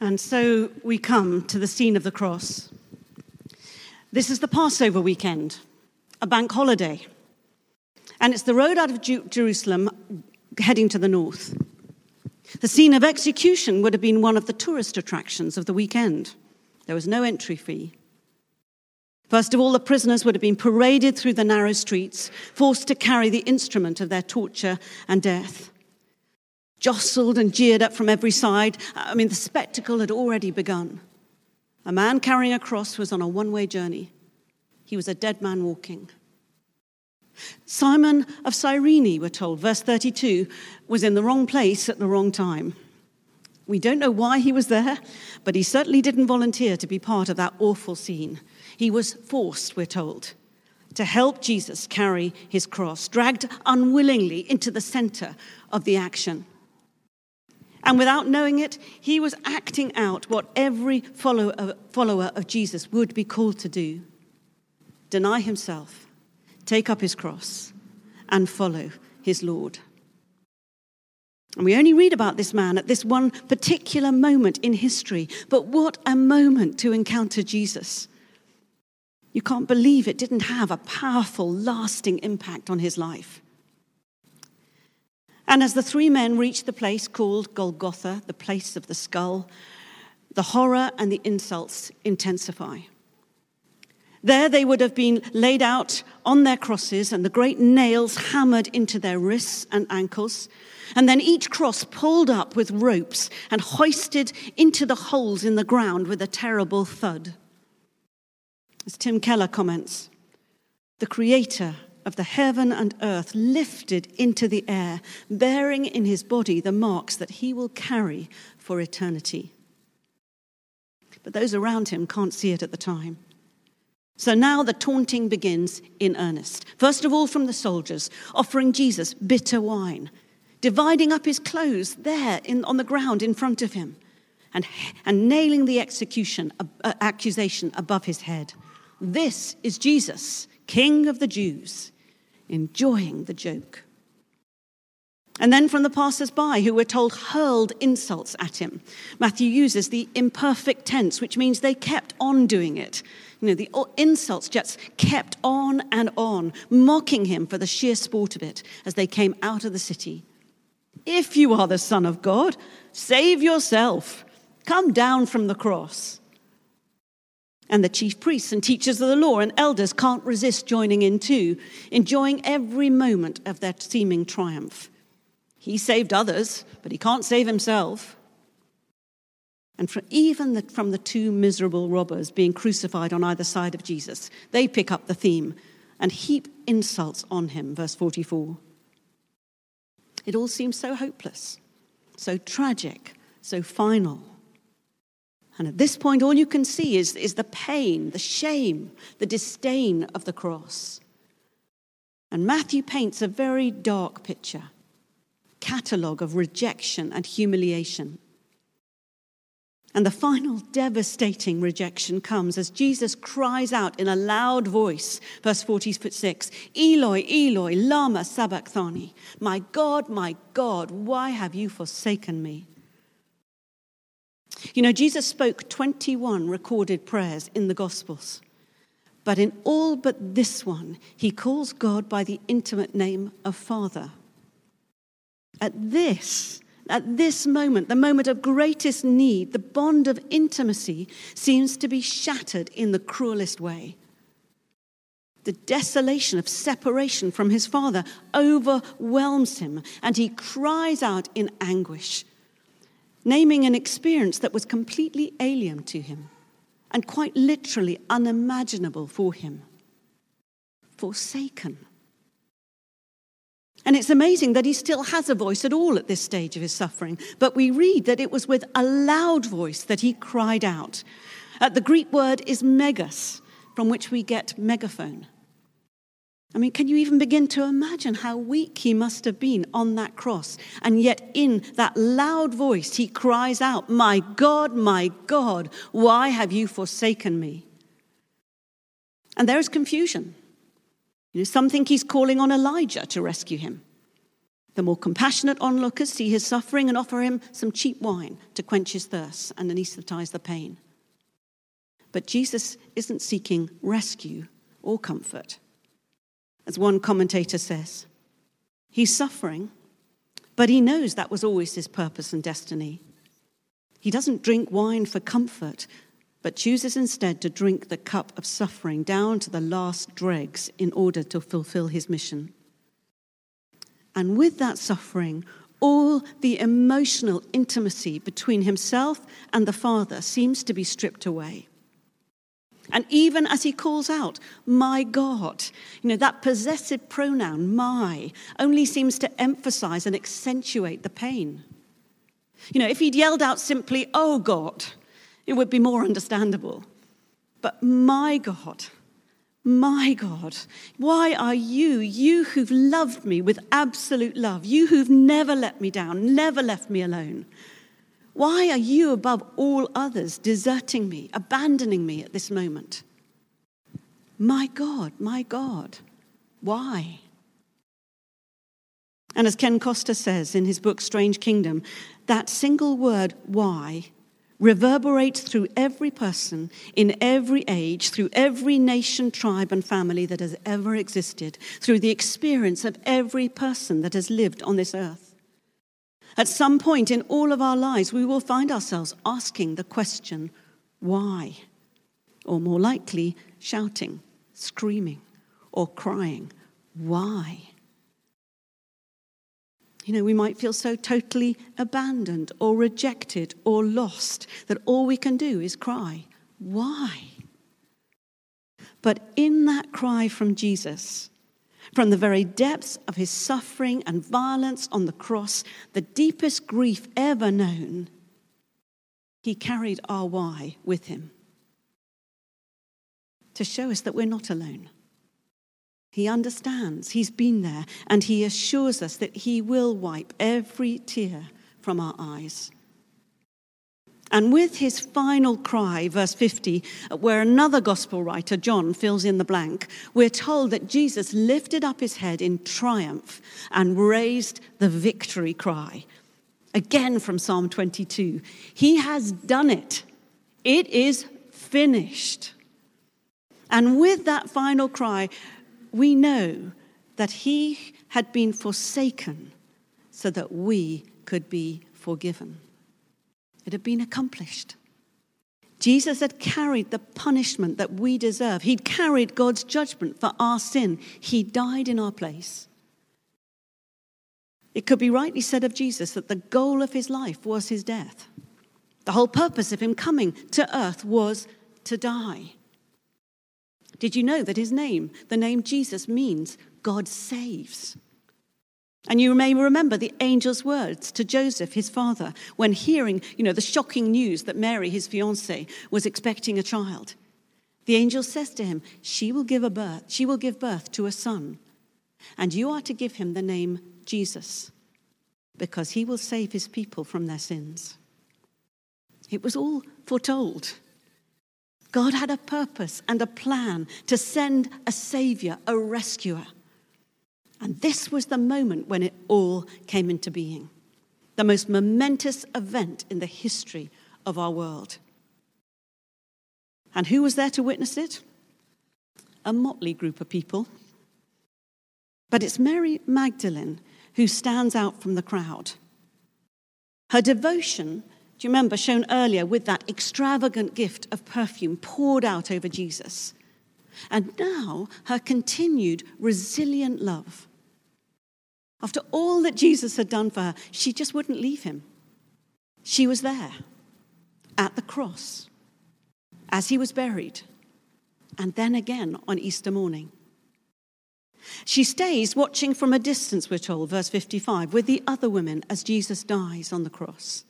And so we come to the scene of the cross. This is the Passover weekend, a bank holiday. And it's the road out of Jerusalem heading to the north. The scene of execution would have been one of the tourist attractions of the weekend. There was no entry fee. First of all, the prisoners would have been paraded through the narrow streets, forced to carry the instrument of their torture and death. Jostled and jeered at from every side. I mean, the spectacle had already begun. A man carrying a cross was on a one way journey. He was a dead man walking. Simon of Cyrene, we're told, verse 32, was in the wrong place at the wrong time. We don't know why he was there, but he certainly didn't volunteer to be part of that awful scene. He was forced, we're told, to help Jesus carry his cross, dragged unwillingly into the center of the action. And without knowing it, he was acting out what every follower of Jesus would be called to do deny himself, take up his cross, and follow his Lord. And we only read about this man at this one particular moment in history, but what a moment to encounter Jesus. You can't believe it didn't have a powerful, lasting impact on his life. And as the three men reached the place called Golgotha, the place of the skull, the horror and the insults intensify. There they would have been laid out on their crosses and the great nails hammered into their wrists and ankles, and then each cross pulled up with ropes and hoisted into the holes in the ground with a terrible thud. As Tim Keller comments, the Creator of the heaven and earth lifted into the air, bearing in his body the marks that he will carry for eternity. But those around him can't see it at the time. So now the taunting begins in earnest. First of all, from the soldiers, offering Jesus bitter wine, dividing up his clothes there in, on the ground in front of him, and, and nailing the execution, uh, accusation above his head. This is Jesus, King of the Jews, enjoying the joke. And then from the passers by, who we're told hurled insults at him. Matthew uses the imperfect tense, which means they kept on doing it. You know, the insults just kept on and on, mocking him for the sheer sport of it as they came out of the city. If you are the Son of God, save yourself. Come down from the cross. And the chief priests and teachers of the law and elders can't resist joining in too, enjoying every moment of their seeming triumph. He saved others, but he can't save himself. And even the, from the two miserable robbers being crucified on either side of Jesus, they pick up the theme and heap insults on him, verse 44. It all seems so hopeless, so tragic, so final. And at this point, all you can see is, is the pain, the shame, the disdain of the cross. And Matthew paints a very dark picture catalogue of rejection and humiliation. And the final devastating rejection comes as Jesus cries out in a loud voice, verse 46 Eloi, Eloi, Lama Sabachthani. My God, my God, why have you forsaken me? You know, Jesus spoke 21 recorded prayers in the Gospels. But in all but this one, he calls God by the intimate name of Father. At this, at this moment, the moment of greatest need, the bond of intimacy seems to be shattered in the cruelest way. The desolation of separation from his father overwhelms him, and he cries out in anguish, naming an experience that was completely alien to him and quite literally unimaginable for him forsaken. And it's amazing that he still has a voice at all at this stage of his suffering. But we read that it was with a loud voice that he cried out. Uh, the Greek word is megas, from which we get megaphone. I mean, can you even begin to imagine how weak he must have been on that cross? And yet, in that loud voice, he cries out, My God, my God, why have you forsaken me? And there is confusion. You know, some think he's calling on Elijah to rescue him. The more compassionate onlookers see his suffering and offer him some cheap wine to quench his thirst and anesthetize the pain. But Jesus isn't seeking rescue or comfort. As one commentator says, he's suffering, but he knows that was always his purpose and destiny. He doesn't drink wine for comfort, but chooses instead to drink the cup of suffering down to the last dregs in order to fulfill his mission. And with that suffering, all the emotional intimacy between himself and the Father seems to be stripped away. And even as he calls out, my God, you know, that possessive pronoun, my, only seems to emphasize and accentuate the pain. You know, if he'd yelled out simply, oh God, it would be more understandable. But my God, my God, why are you, you who've loved me with absolute love, you who've never let me down, never left me alone, why are you above all others deserting me, abandoning me at this moment? My God, my God, why? And as Ken Costa says in his book Strange Kingdom, that single word, why, reverberates through every person in every age, through every nation, tribe, and family that has ever existed, through the experience of every person that has lived on this earth. At some point in all of our lives, we will find ourselves asking the question, why? Or more likely, shouting, screaming, or crying, why? You know, we might feel so totally abandoned or rejected or lost that all we can do is cry. Why? But in that cry from Jesus, from the very depths of his suffering and violence on the cross, the deepest grief ever known, he carried our why with him to show us that we're not alone. He understands, He's been there, and He assures us that He will wipe every tear from our eyes. And with his final cry, verse 50, where another gospel writer, John, fills in the blank, we're told that Jesus lifted up his head in triumph and raised the victory cry. Again from Psalm 22 He has done it, it is finished. And with that final cry, we know that he had been forsaken so that we could be forgiven. It had been accomplished. Jesus had carried the punishment that we deserve. He'd carried God's judgment for our sin. He died in our place. It could be rightly said of Jesus that the goal of his life was his death. The whole purpose of him coming to earth was to die. Did you know that his name, the name Jesus, means God saves? And you may remember the angel's words to Joseph, his father, when hearing, you know, the shocking news that Mary, his fiancée, was expecting a child. The angel says to him, She will give a birth, she will give birth to a son, and you are to give him the name Jesus, because he will save his people from their sins. It was all foretold. God had a purpose and a plan to send a savior, a rescuer. And this was the moment when it all came into being the most momentous event in the history of our world. And who was there to witness it? A motley group of people. But it's Mary Magdalene who stands out from the crowd. Her devotion do you remember, shown earlier with that extravagant gift of perfume poured out over Jesus? And now her continued resilient love. After all that Jesus had done for her, she just wouldn't leave him. She was there at the cross as he was buried, and then again on Easter morning. She stays watching from a distance, we're told, verse 55, with the other women as Jesus dies on the cross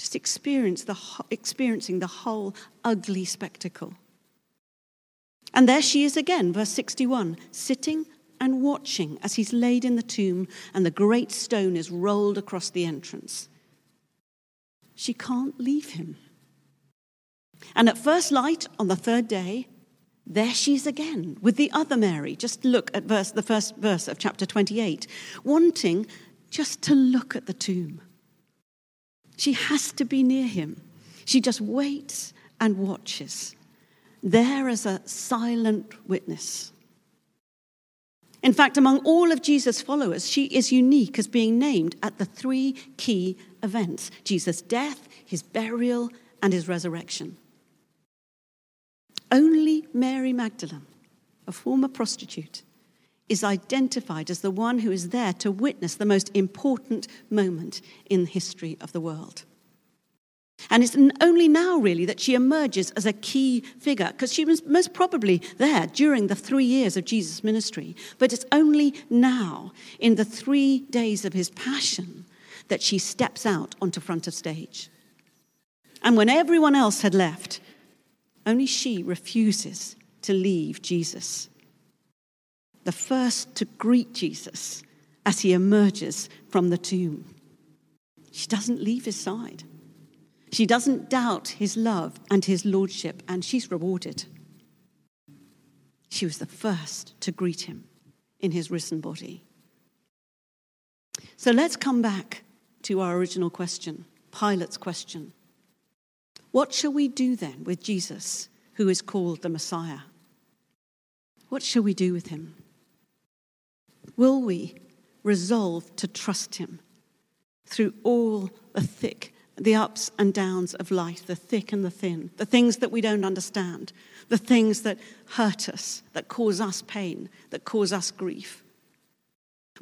just experience the, experiencing the whole ugly spectacle. And there she is again, verse 61, sitting and watching as he's laid in the tomb and the great stone is rolled across the entrance. She can't leave him. And at first light on the third day, there she is again with the other Mary. Just look at verse, the first verse of chapter 28, wanting just to look at the tomb. She has to be near him. She just waits and watches, there as a silent witness. In fact, among all of Jesus' followers, she is unique as being named at the three key events Jesus' death, his burial, and his resurrection. Only Mary Magdalene, a former prostitute, is identified as the one who is there to witness the most important moment in the history of the world. And it's only now, really, that she emerges as a key figure, because she was most probably there during the three years of Jesus' ministry. But it's only now, in the three days of his passion, that she steps out onto front of stage. And when everyone else had left, only she refuses to leave Jesus. The first to greet Jesus as he emerges from the tomb. She doesn't leave his side. She doesn't doubt his love and his lordship, and she's rewarded. She was the first to greet him in his risen body. So let's come back to our original question, Pilate's question. What shall we do then with Jesus, who is called the Messiah? What shall we do with him? Will we resolve to trust him through all the thick, the ups and downs of life, the thick and the thin, the things that we don't understand, the things that hurt us, that cause us pain, that cause us grief?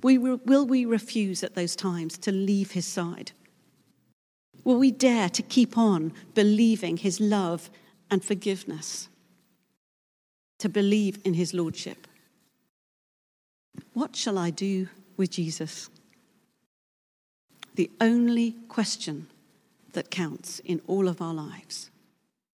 We, will we refuse at those times to leave his side? Will we dare to keep on believing his love and forgiveness? To believe in his lordship? What shall I do with Jesus? The only question that counts in all of our lives.